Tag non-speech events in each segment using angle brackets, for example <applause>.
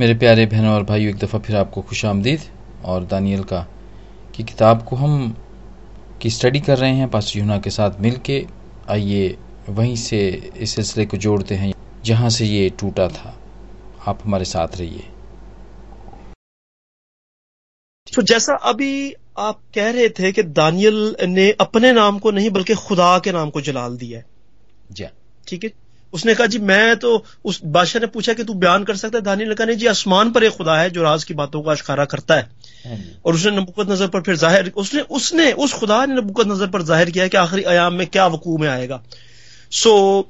मेरे प्यारे बहनों और भाइयों एक दफ़ा फिर आपको खुश आमदीद और दानियल का की किताब को हम की स्टडी कर रहे हैं पास यूना के साथ मिल के आइए वहीं से इस सिलसिले को जोड़ते हैं जहाँ से ये टूटा था। आप हमारे साथ रहिए। तो जैसा अभी आप कह रहे थे कि दानियल ने अपने नाम को नहीं बल्कि खुदा के नाम को जलाल दिया जी ठीक है? उसने कहा जी मैं तो उस बादशाह ने पूछा कि तू बयान कर सकता है दानियल ने कहा नहीं जी आसमान पर एक खुदा है जो राज की बातों का अशकारा करता है। हाँ और उसने नबुकत नज़र पर फिर ज़ाहिर उसने उसने उस खुदा ने नबुकत नज़र पर ज़ाहिर किया कि आखिरी आयाम में क्या वकू में आएगा। सो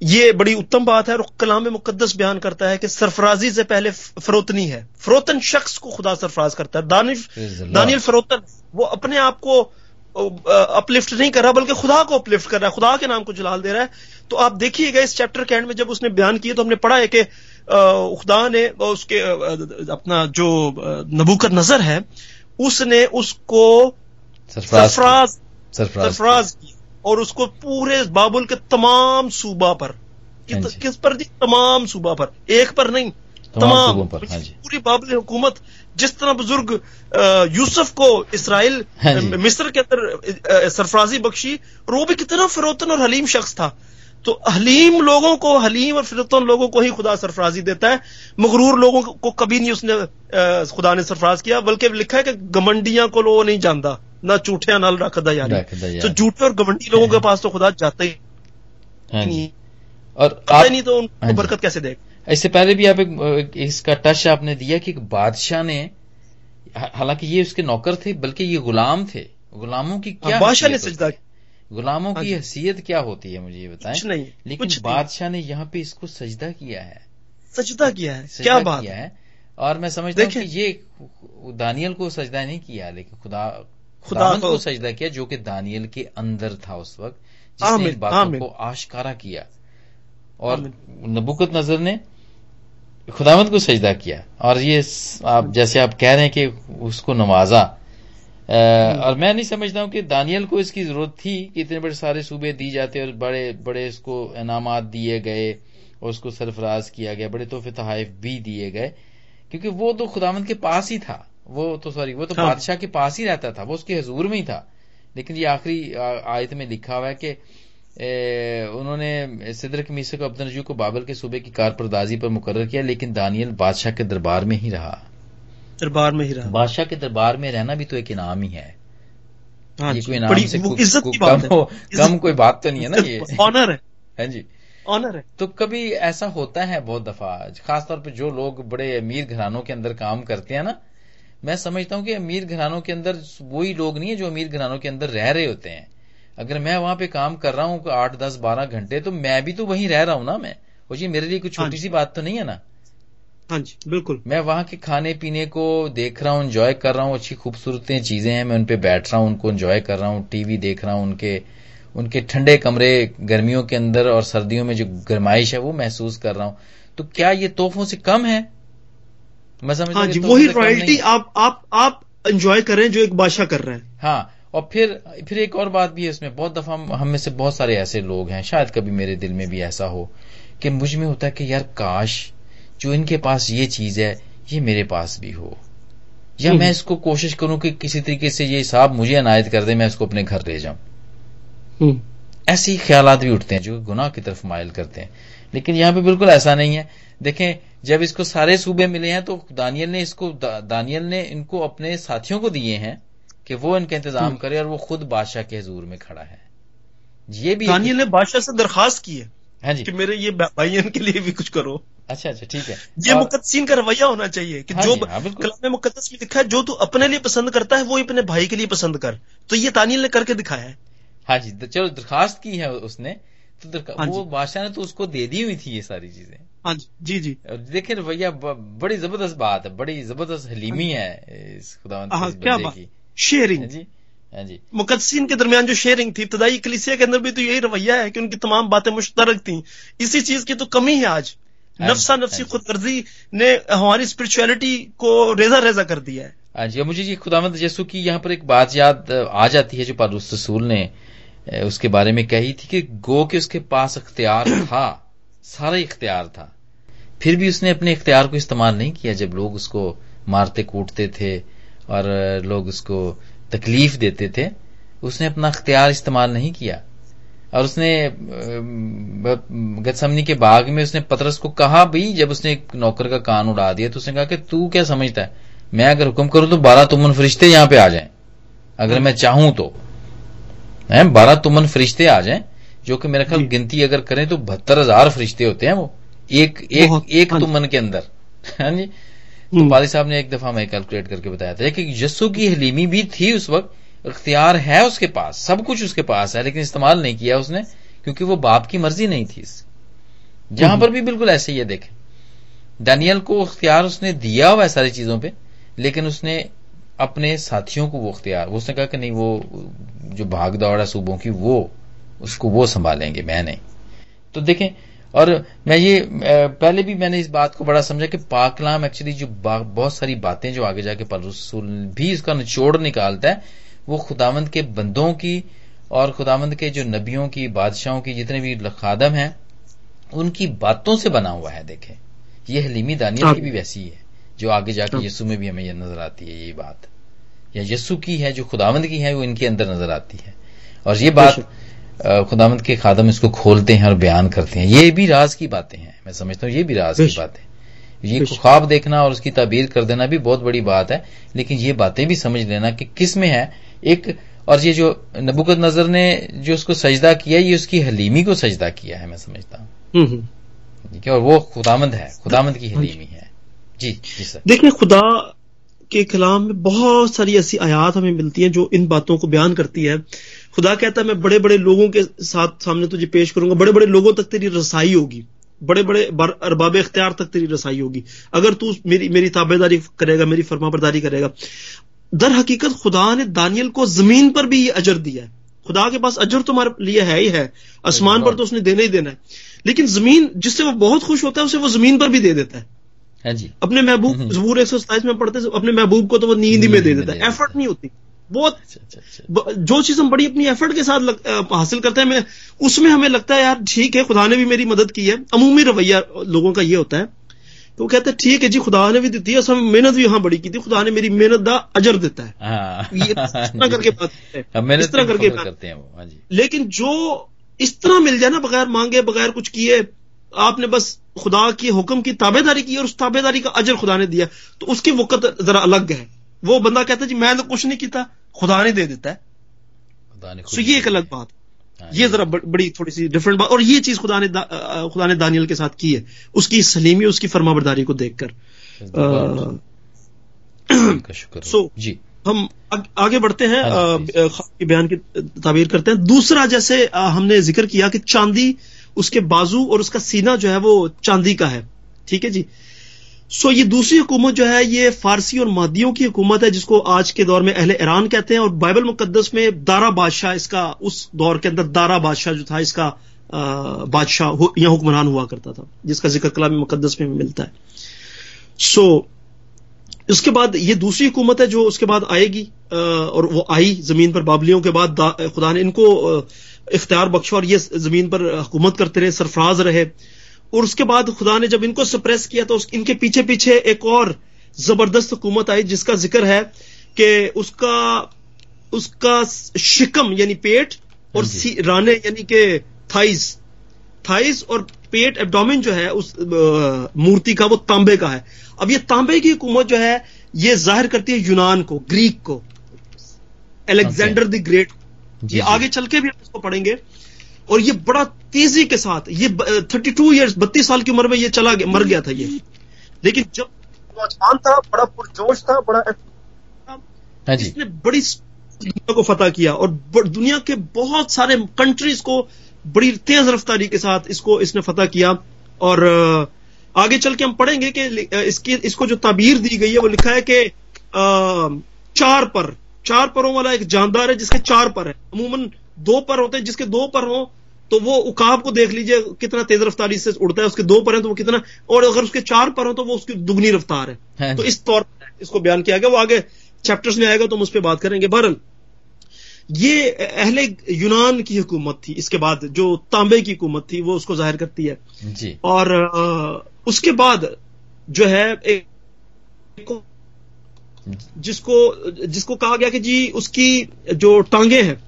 ये बड़ी उत्तम बात है और कलाम मुकदस बयान करता है कि सरफराजी से पहले फरोतनी है। फरोतन शख्स को खुदा सरफराज करता है। दानिश दानियल फरोतन वो अपने आप को अपलिफ्ट नहीं कर रहा बल्कि खुदा को अपलिफ्ट कर रहा है खुदा के नाम को जलाल दे रहा है। तो आप देखिएगा इस चैप्टर के एंड में जब उसने बयान किया तो हमने पढ़ा है कि खुदा ने उसके अपना जो नबूकत नज़र है उसने उसको सरफराज सरफराज किया। और उसको पूरे बाबुल के तमाम सूबा पर हाँ किस पर जी तमाम सूबा पर एक पर नहीं तमाम हाँ पूरी बाबुल हुकूमत जिस तरह बुज़ुर्ग यूसुफ को इसराइल हाँ मिस्र के अंदर सरफराजी बख्शी और वो भी कितना फिरोतन और हलीम शख्स था। तो हलीम लोगों को हलीम और फिरतन लोगों को ही खुदा सरफराजी देता है। मगरूर लोगों को कभी नहीं उसने खुदा ने सरफराज किया बल्कि लिखा है कि गमंडियाँ को लोग नहीं जानता। ना चूठिया नाल रखदा यानी। तो झूठे और गमंडी लोगों के पास तो खुदा जाता ही नहीं। और आप नहीं तो उनको बरकत कैसे देगा? इससे पहले भी आप एक, इसका टच आपने दिया कि बादशाह ने हालाँकि ये उसके नौकर थे बल्कि ये गुलाम थे। गुलामों की क्या बादशाह ने सजदा गुलामों की हैसियत क्या होती है मुझे ये बताएँ? कुछ नहीं। लेकिन बादशाह ने यहाँ पे इसको सजदा किया है। सजदा किया है? क्या बात किया है। और मैं समझता हूँ कि ये दानियल को सजदा नहीं किया लेकिन खुदा खुदा को सजदा किया जो कि दानियल के अंदर था उस वक्त जिसने इन बातों को आशकारा किया। और नबुकत नज़र ने खुदावंत को सजदा किया। और ये आप जैसे आप कह रहे हैं कि उसको नवाजा। और मैं नहीं समझता हूँ कि दानियल को इसकी ज़रूरत थी कि इतने बड़े सारे सूबे दी जाते और बड़े बड़े इसको इनामात दिए गए और उसको सरफराज किया गया बड़े तोहफे तहाइफ भी दिए गए। क्योंकि वो तो खुदावंत के पास ही था। वो तो सॉरी वो तो हाँ। बादशाह के पास ही रहता था। वो उसके हजूर में ही था। लेकिन ये आखिरी आयत में लिखा हुआ है कि उन्होंने सिदरक मीसक अब्दुल नजू को बाबल के सूबे की कारपरदाजी पर मुकर किया लेकिन दानियल बादशाह के दरबार में ही रहा। दरबार में ही रहा। बादशाह के दरबार में रहना भी तो एक इनाम ही है। हाँ ये कोई इनाम से की कम, हो, कम कोई बात तो नहीं है ना ये। <laughs> ऑनर है। हाँ जी। ऑनर है। तो कभी ऐसा होता है बहुत दफ़ा खासतौर पर जो लोग बड़े अमीर घरानों के अंदर काम करते हैं ना मैं समझता हूँ कि अमीर घरानों के अंदर वही लोग नहीं है जो अमीर घरानों के अंदर रह रहे होते हैं। अगर मैं वहाँ पे काम कर रहा हूँ आठ दस बारह घंटे तो मैं भी तो वहीं रह रहा हूँ ना मैं। वो जी मेरे लिए कुछ छोटी सी बात तो नहीं है ना? हाँ जी बिल्कुल। मैं वहाँ के खाने पीने को देख रहा हूँ एंजॉय कर रहा हूँ अच्छी खूबसूरत चीज़ें हैं मैं उनपे बैठ रहा हूँ उनको एंजॉय कर रहा हूँ टीवी देख रहा हूँ उनके उनके ठंडे कमरे गर्मियों के अंदर और सर्दियों में जो गर्माइश है वो महसूस कर रहा हूँ। तो क्या ये तोहफों से कम है? मैं समझ हाँ जी वही रॉयल्टी आप आप आप एंजॉय कर रहे हैं जो एक बादशाह कर रहे हैं। हाँ और फिर फिर एक और बात भी है इसमें बहुत दफ़ा हम में से बहुत सारे ऐसे लोग हैं शायद कभी मेरे दिल में भी ऐसा हो कि मुझमें होता है कि यार काश जो इनके पास ये चीज़ है ये मेरे पास भी हो। या मैं इसको कोशिश करूँ कि किसी तरीके से ये हिसाब मुझे अनायत कर दे मैं इसको अपने घर ले जाऊँ। ऐसे ही ख्याल भी उठते हैं जो गुनाह की तरफ़ मायल करते हैं। लेकिन यहाँ पे बिल्कुल ऐसा नहीं है। देखें जब इसको सारे सूबे मिले हैं तो दानियल ने इसको दा, दानियल ने इनको अपने साथियों को दिए हैं कि वो इनका इंतज़ाम करे और वो खुद बादशाह के हजूर में खड़ा है। ये भी दानियल ने बादशाह से दरखास्त की है हाँ जी। कि मेरे ये भाइयों के लिए भी कुछ करो। अच्छा अच्छा ठीक है। ये और... मुकदसीन का रवैया होना चाहिए कि हाँ जो हाँ, कलाम मुकदस में लिखा है जो तू अपने लिए पसंद करता है वो अपने भाई के लिए पसंद कर। तो ये दानियल ने करके दिखाया है। हाँ जी चलो दरखास्त की है उसने। तो हाँ वो बादशाह ने तो उसको दे दी हुई थी ये सारी चीज़ें। हाँ जी जी देखिए भैया बड़ी ज़बरदस्त बात है बड़ी ज़बरदस्त हलीमी है इस खुदा क्या बात। शेयरिंग जी हाँ जी। मुकदसिन के दरमियान जो शेयरिंग थी इब्तदाई कलिसिया के अंदर भी तो यही रवैया है कि उनकी तमाम बातें मुश्तरक थी। इसी चीज़ की तो कमी है आज। नफसा नफसी खुदगर्जी ने हमारी स्पिरिचुअलिटी को रेजा रेजा कर दिया है। हाँ जी मुझे जी खुदामद जैसू की यहाँ पर एक बात याद आ जाती है जो पालूस रसूल ने उसके बारे में कही थी कि गो के उसके पास अख्तियार <coughs> था सारा इख्तियार था। फिर भी उसने अपने इख्तियार को इस्तेमाल नहीं किया जब लोग उसको मारते कूटते थे और लोग उसको तकलीफ़ देते थे उसने अपना अख्तियार इस्तेमाल नहीं किया। और उसने गतसमनी के बाग में उसने पतरस को कहा भाई जब उसने एक नौकर का कान उड़ा दिया तो उसने कहा कि तू क्या समझता है? मैं अगर हुक्म करूँ तो बारह तुमन फरिश्ते यहाँ पे आ जाएँ। अगर मैं चाहूँ तो। बारह तुमन फरिश्ते आ जाएँ जो कि मेरे ख्याल गिनती अगर करें तो बहत्तर हज़ार फरिश्ते होते हैं वो। एक एक एक हाँ तुमन के अंदर। हाँ जी। तो हम्म। पाली साहब ने एक दफ़ा मैं कैलकुलेट करके बताया था कि यस्सु की हलीमी भी थी उस वक्त इख्तियार है उसके पास सब कुछ उसके पास है लेकिन इस्तेमाल नहीं किया उसने क्योंकि वो बाप की मर्ज़ी नहीं थी जहाँ हम्म। पर भी बिल्कुल ऐसे ही है देखें दानियल को अख्तियार उसने दिया हुआ है सारी चीज़ों पे लेकिन उसने अपने साथियों को वो अख्तियार उसने कहा कि नहीं वो जो भाग दौड़ है सूबों की वो उसको वो संभालेंगे मैं नहीं तो देखें और मैं ये पहले भी मैंने इस बात को बड़ा समझा कि पाकलाम एक्चुअली जो बहुत सारी बातें जो आगे जाके रसूल भी इसका निचोड़ निकालता है वो खुदावंद के बंदों की और खुदावंद के जो नबियों की बादशाहों की जितने भी खादम हैं उनकी बातों से बना हुआ है देखें। ये हलीमी दानिया की भी वैसी है जो आगे जाके हाँ। यस्सु में भी हमें यह नज़र आती है ये बात। या यस्सु की है जो खुदावंद की है वो इनके अंदर नज़र आती है। और ये बात खुदामंद के खादम इसको खोलते हैं और बयान करते हैं। ये भी राज की बातें हैं मैं समझता हूँ ये भी राज की बात है। ये ख्वाब देखना और उसकी ताबीर कर देना भी बहुत बड़ी बात है लेकिन ये बातें भी समझ लेना कि किसमें है एक और ये जो नबुकत नज़र ने जो उसको सजदा किया ये उसकी हलीमी को सजदा किया है मैं समझता हूँ। हम्म, हम्म। ठीक है और वो खुदामंद है खुदामंद की हाँ हलीमी है। जी जी सर। देखिए खुदा के कलाम में बहुत सारी ऐसी आयात हमें मिलती है जो इन बातों को बयान करती है। खुदा कहता है मैं बड़े बड़े लोगों के साथ सामने तुझे पेश करूँगा। बड़े बड़े लोगों तक तेरी रसाई होगी। बड़े बड़े अरबाब इख्तियार तक तेरी रसाई होगी। अगर तू मेरी मेरी ताबेदारी करेगा मेरी फरमाबरदारी करेगा। दर हकीकत खुदा ने दानियल को ज़मीन पर भी ये अजर दिया है। खुदा के पास अजर तुम्हारे लिए है ही है। आसमान पर तो उसने देना ही देना है। लेकिन ज़मीन जिससे वो बहुत खुश होता है उसे वो ज़मीन पर भी दे देता है। है जी। अपने महबूब हम्म। जबूर एक सौ सताइस में पढ़ते अपने महबूब को तो वो नींद ही में दे देता है। एफर्ट नहीं होती। बहुत अच्छा, अच्छा, अच्छा। जो चीज़ हम बड़ी अपनी एफर्ट के साथ लग, आ, हासिल करते हैं मैं उसमें हमें लगता है यार ठीक है खुदा ने भी मेरी मदद की है। अमूमी रवैया लोगों का ये होता है तो वो कहते हैं ठीक है जी खुदा ने भी दी है हम मेहनत भी यहाँ बड़ी की थी। खुदा ने मेरी मेहनत का अजर देता है। हाँ। ये इस तरह करके बात <laughs> इस तरह करके करते हैं हाँ लेकिन जो इस तरह मिल जाए ना बगैर मांगे बगैर कुछ किए आपने बस खुदा के हुक्म की ताबेदारी की और उस ताबेदारी का अजर खुदा ने दिया तो उसकी वक़्त जरा अलग है। वो बंदा कहता है जी मैं तो कुछ नहीं किया खुदा ने दे देता है. तो ये एक अलग बात हाँ, ये जरा बड़ी थोड़ी सी डिफरेंट बात। और ये चीज़ खुदा ने खुदा ने दानियल के साथ की है। उसकी सलीमी उसकी फरमाबरदारी को देखकर। सो <clears throat> जी। हम आगे बढ़ते हैं। हाँ बयान की ताबीर करते हैं। दूसरा जैसे हमने ज़िक्र किया कि चांदी उसके बाजू और उसका सीना जो है वो चांदी का है। ठीक है जी? सो ये दूसरी हुकूमत जो है, ये फारसी और मादियों की हुकूमत है, जिसको आज के दौर में अहले ईरान कहते हैं, और बाइबल मुकदस में दारा बादशाह इसका, उस दौर के अंदर दारा बादशाह जो था, इसका बादशाह यहाँ हुक्मरान हुआ करता था, जिसका ज़िक्र कलाम मुकदस में मिलता है। सो उसके बाद ये दूसरी हुकूमत है जो उसके बाद आएगी और वो आई ज़मीन पर बाबलियों के बाद खुदा ने इनको इख्तियार बख्शा, और ये ज़मीन पर हुकूमत करते रहे, सरफराज रहे। और उसके बाद खुदा ने जब इनको सप्रेस किया तो इनके पीछे पीछे एक और ज़बरदस्त हुकूमत आई जिसका ज़िक्र है कि उसका उसका शिकम यानी पेट और हाँ राने यानी कि थाइस थाइस और पेट एब्डोमिन जो है उस मूर्ति का वो तांबे का है। अब ये तांबे की हुकूमत जो है ये ज़ाहिर करती है यूनान को ग्रीक को। Alexander the great. ये आगे चल के भी हम इसको पढ़ेंगे। और ये बड़ा तेज़ी के साथ ये थर्टी टू ईयर्स बत्तीस साल की उम्र में ये चला गया मर गया था ये। लेकिन जब नौजवान था बड़ा पुरजोश था बड़ा हाँ इसने बड़ी दुनिया को फतह किया और दुनिया के बहुत सारे कंट्रीज़ को बड़ी तेज रफ्तारी के साथ इसको इसने फतह किया। और आगे चल के हम पढ़ेंगे कि इसकी इसको जो ताबीर दी गई है वो लिखा है कि चार पर चार परों वाला एक जानदार है जिसके चार पर है। अमूमन दो पर होते हैं जिसके दो पर हो तो वो उकाब को देख लीजिए कितना तेज रफ्तारी से उड़ता है उसके दो पर है तो वो कितना और अगर उसके चार पर हो तो वो उसकी दुगनी रफ्तार है, है तो इस तौर पर इसको बयान किया गया वो आगे चैप्टर्स में आएगा तो हम उस पर बात करेंगे। बहरल ये अहले यूनान की हुकूमत थी इसके बाद जो तांबे की हुकूमत थी वो उसको ज़ाहिर करती है। जी। और आ, उसके बाद जो है एक जिसको जिसको कहा गया कि जी उसकी जो टांगे हैं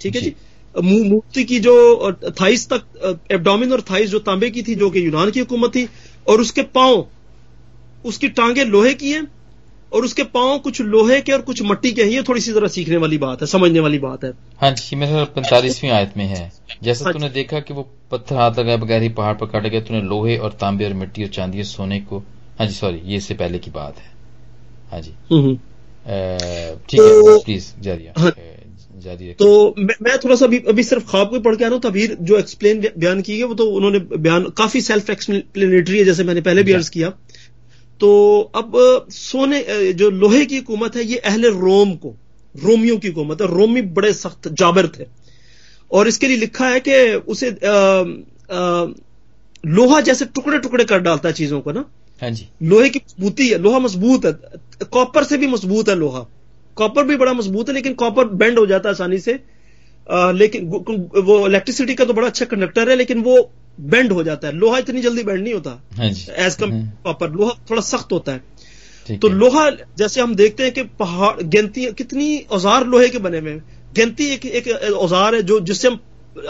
ठीक है जी, जी। मूर्ति की जो थाइस तक एबडोमिन और थाइस जो तांबे की थी जो कि यूनान की हुकूमत थी और उसके पाँव उसकी टांगे लोहे की हैं और उसके पाँव कुछ लोहे के और कुछ मट्टी के हैं ये थोड़ी सी जरा सीखने वाली बात है समझने वाली बात है। हाँ जी मेरे पैंतालीसवीं आयत में है। जैसा हाँ तूने देखा कि वो पत्थर हाथ लगाए बगैर ही पहाड़ पर काटे गए तूने लोहे और तांबे और मिट्टी और चांदी और सोने को हाँ जी सॉरी ये इससे पहले की बात है। हाँ जी। हम्म, हम्म। ठीक तो, है प्लीज़ जारी हाँ, जारी तो मैं, मैं थोड़ा सा अभी अभी सिर्फ़ ख्वाब को पढ़ के आ रहा हूँ तभी जो एक्सप्लेन बयान की है वो तो उन्होंने बयान काफ़ी सेल्फ एक्सप्लेनेटरी है जैसे मैंने पहले भी अर्ज़ किया। तो अब सोने जो लोहे की हुकूमत है ये अहले रोम को रोमियो की हुकूमत है। रोमी बड़े सख्त जाबर थे। और इसके लिए लिखा है कि उसे आ, आ, लोहा जैसे टुकड़े टुकड़े कर डालता है चीज़ों को ना। हाँ जी। लोहे की मजबूती है लोहा मज़बूत है कॉपर से भी मज़बूत है लोहा। कॉपर भी बड़ा मज़बूत है लेकिन कॉपर बेंड हो जाता है आसानी से। आ, लेकिन वो इलेक्ट्रिसिटी का तो बड़ा अच्छा कंडक्टर है लेकिन वो बेंड हो जाता है। लोहा इतनी जल्दी बेंड नहीं होता। एज कम कॉपर लोहा थोड़ा सख्त होता है। तो लोहा जैसे हम देखते हैं कि पहाड़ गेंती कितनी औज़ार लोहे के बने हुए हैं। गेंती एक एक औज़ार है जो जिससे हम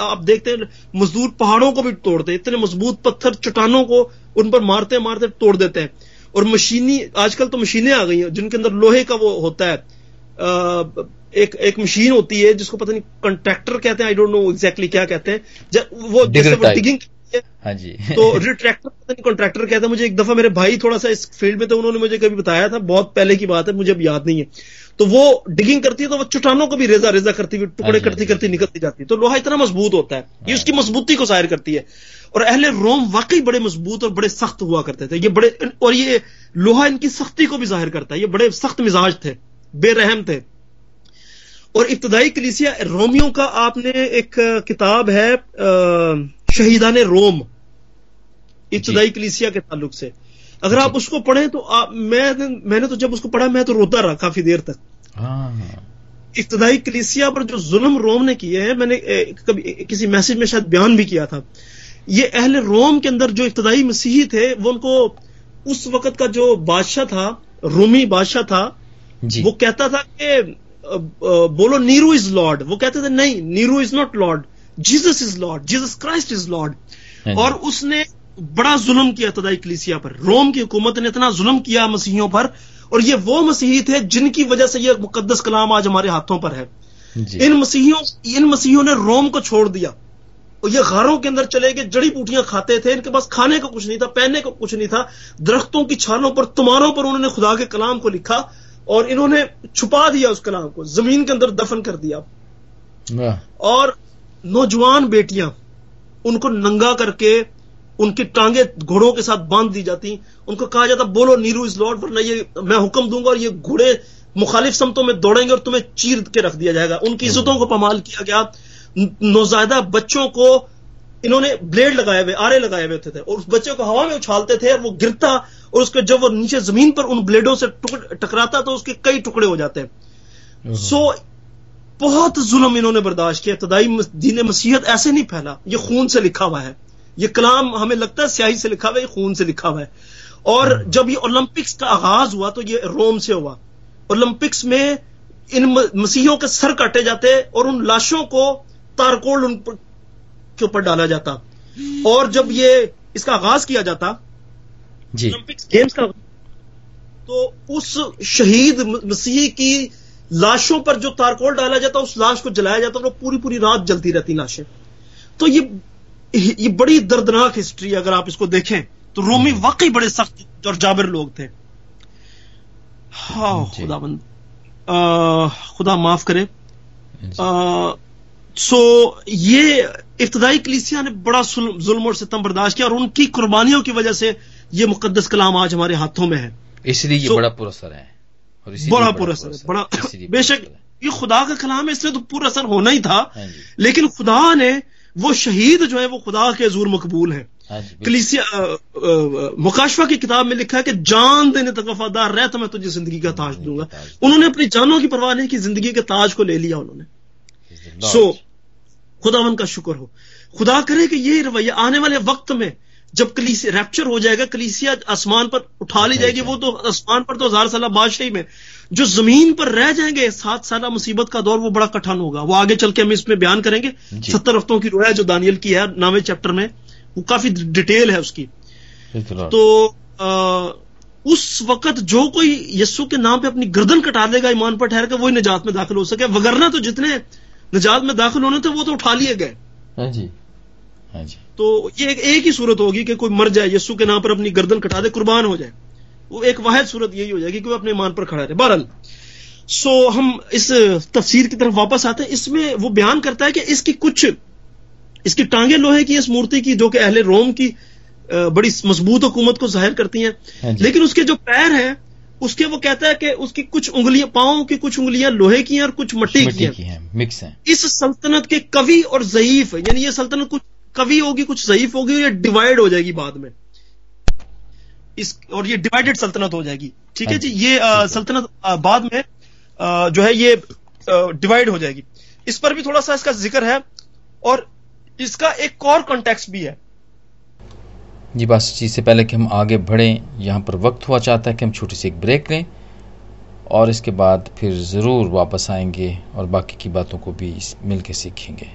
आप देखते हैं मजदूर पहाड़ों को भी तोड़ते हैं। इतने मज़बूत पत्थर चट्टानों को उन पर मारते मारते तोड़ देते हैं। और मशीनी आजकल तो मशीनें आ गई हैं जिनके अंदर लोहे का वो होता है। एक एक मशीन होती है जिसको पता नहीं कंट्रैक्टर कहते हैं आई डोंट नो एग्जैक्टली क्या कहते हैं। वो वो डिगिंग हाँ। जी। तो रिट्रैक्टर पता नहीं कॉन्ट्रैक्टर कहता है मुझे एक दफ़ा मेरे भाई थोड़ा सा इस फ़ील्ड में थे उन्होंने मुझे कभी बताया था बहुत पहले की बात है मुझे अब याद नहीं है। तो वो डिगिंग करती है तो वो चुटानों को भी रेजा रेजा करती हुई टुकड़े हाँ करती हाँ करती निकलती जाती है। तो लोहा इतना मज़बूत होता है ये उसकी मजबूती को ज़ाहिर करती है। और अहले रोम वाकई बड़े मज़बूत और बड़े सख्त हुआ करते थे। ये बड़े और ये लोहा इनकी सख्ती को भी ज़ाहिर करता है। ये बड़े सख्त मिजाज थे। बेरहम थे। और इब्तदाई कलीसिया रोमियो का आपने एक किताब है शहीदान रोम इब्तदाई कलीसिया के ताल्लुक से। अगर आप उसको पढ़ें तो आप मैं मैंने तो जब उसको पढ़ा मैं तो रोता रहा काफ़ी देर तक। हाँ। इब्तदाई कलीसिया पर जो जुल्म रोम ने किए हैं मैंने कभी किसी मैसेज में शायद बयान भी किया था। ये अहले रोम के अंदर जो इब्तदाई मसीही थे वो उनको उस वक्त का जो बादशाह था रोमी बादशाह था वो कहता था कि बोलो नीरू इज़ लॉर्ड। वो कहते थे नहीं Nero is not lord. Jesus is lord. Jesus Christ is lord. और उसने बड़ा जुल्म किया तदाई कलीसिया पर। रोम की हुकूमत ने इतना जुल्म किया मसीहियों पर और ये वो मसीही थे जिनकी वजह से ये मुकदस कलाम आज हमारे हाथों पर है। इन मसीहियों इन मसीहियों ने रोम को छोड़ दिया। और ये घरों के अंदर चले गए जड़ी बूटियाँ खाते थे इनके पास खाने को कुछ नहीं था पहनने को कुछ नहीं था दरख्तों की छालों पर तुम्हारों पर उन्होंने खुदा के कलाम को लिखा। और इन्होंने छुपा दिया उस कलाम को ज़मीन के अंदर दफन कर दिया। और नौजवान बेटियाँ उनको नंगा करके उनकी टांगे घोड़ों के साथ बाँध दी जाती। उनको कहा जाता बोलो नीरू इज़ लॉर्ड वरना ये मैं हुक्म दूँगा और ये घोड़े मुखालिफ समतों में दौड़ेंगे और तुम्हें चीर के रख दिया जाएगा। उनकी इज्जतों को पमाल किया गया। नौजायदा बच्चों को इन्होंने ब्लेड लगाए हुए आरे लगाए हुए थे और उस बच्चे को हवा में उछालते थे और वो गिरता और उसके जब वो नीचे ज़मीन पर उन ब्लेडों से टकराता तो उसके कई टुकड़े हो जाते सो बहुत जुल्म इन्होंने बर्दाश्त किया तदाई दीन मसीहत ऐसे नहीं फैला ये खून से लिखा हुआ है। ये कलाम हमें लगता है स्याही से लिखा हुआ है खून से लिखा हुआ है। और हम्म। जब ये ओलंपिक्स का आगाज़ हुआ तो ये रोम से हुआ। ओलंपिक्स में इन मसीहों के सर काटे जाते और उन लाशों को तारकोल उन के ऊपर डाला जाता। और जब ये इसका आगाज़ किया जाता जी। ओलंपिक्स गेम्स का तो उस शहीद मसीह की लाशों पर जो तारकोल डाला जाता उस लाश को जलाया जाता और वो पूरी पूरी रात जलती रहती लाशें। तो ये ये बड़ी दर्दनाक हिस्ट्री अगर आप इसको देखें तो रोमी। वाकई बड़े सख्त और जाबिर लोग थे। हाँ खुदा बंद खुदा माफ़ करे। आ, सो ये इब्तदाई कलीसिया ने बड़ा जुल्म और सितम बर्दाश्त किया और उनकी कुर्बानियों की वजह से ये मुकदस कलाम आज हमारे हाथों में है। इसलिए ये so, बड़ा पुरसर है। बड़ा पुरसर है बड़ा बेशक ये खुदा का कलाम है इसलिए तो पूरा असर होना ही था। हाँ लेकिन खुदा ने वो शहीद जो है वो खुदा के जूर मकबूल है। हाँ कलीसिया मुकाशवा की किताब में लिखा है कि जान देने तक वफादार रह तो मैं तुझे ज़िंदगी का ताज दूँगा। उन्होंने अपनी जानों की परवाह नहीं की ज़िंदगी के ताज को ले लिया उन्होंने। सो खुदावन का शुक्र हो। खुदा करे कि ये रवैया आने वाले वक्त में जब कलीसिया रैप्चर हो जाएगा कलीसिया आसमान पर उठा ली जाएगी वो तो आसमान पर तो हज़ार साल बादशाही में जो ज़मीन पर रह जाएँगे सात साल मुसीबत का दौर वो बड़ा कठिन होगा। वो आगे चल के हम इसमें बयान करेंगे। सत्तर हफ्तों की रोया जो दानियल की है नावे चैप्टर में वो काफ़ी डिटेल है उसकी। तो आ, उस वक्त जो कोई यस्सु के नाम पे अपनी गर्दन कटा देगा ईमान पर ठहर कर वही निजात में दाखिल हो सके। वगरना तो जितने निजात में दाखिल होने थे वो तो उठा लिए गए। हाँ जी। हाँ जी। तो ये एक, एक ही सूरत होगी कि कोई मर जाए यस्सु के नाम पर अपनी गर्दन कटा दे कुर्बान हो जाए। वो एक वाहिद सूरत यही हो जाएगी कि वो अपने ईमान पर खड़ा रहे। बहरल सो हम इस तफसीर की तरफ़ वापस आते हैं। इसमें वो बयान करता है कि इसकी कुछ इसकी टांगे लोहे की इस मूर्ति की जो कि अहले रोम की बड़ी मज़बूत हुकूमत को ज़ाहिर करती हैं। हाँ लेकिन उसके जो पैर हैं उसके वो कहता है कि उसकी कुछ उंगलियाँ पाओ की कुछ उंगलियाँ लोहे की हैं और कुछ मट्टी की हैं। है, मिक्स हैं। इस सल्तनत के कवि और जयीफ यानी ये सल्तनत कुछ कवि होगी कुछ जयीफ होगी या डिवाइड हो जाएगी बाद में। इस और ये डिवाइडेड सल्तनत हो जाएगी। ठीक है हाँ जी? ये सल्तनत बाद में आ, जो है ये डिवाइड हो जाएगी। इस पर भी थोड़ा सा इसका ज़िक्र है और इसका एक और कॉन्टेक्स्ट भी है। जी बस चीज़ से पहले कि हम आगे बढ़ें, यहाँ पर वक्त हुआ चाहता है कि हम छोटी सी एक ब्रेक लें और इसके बाद फिर ज़रूर वापस आएँगे और बाकी की बातों को भी मिल के सीखेंगे।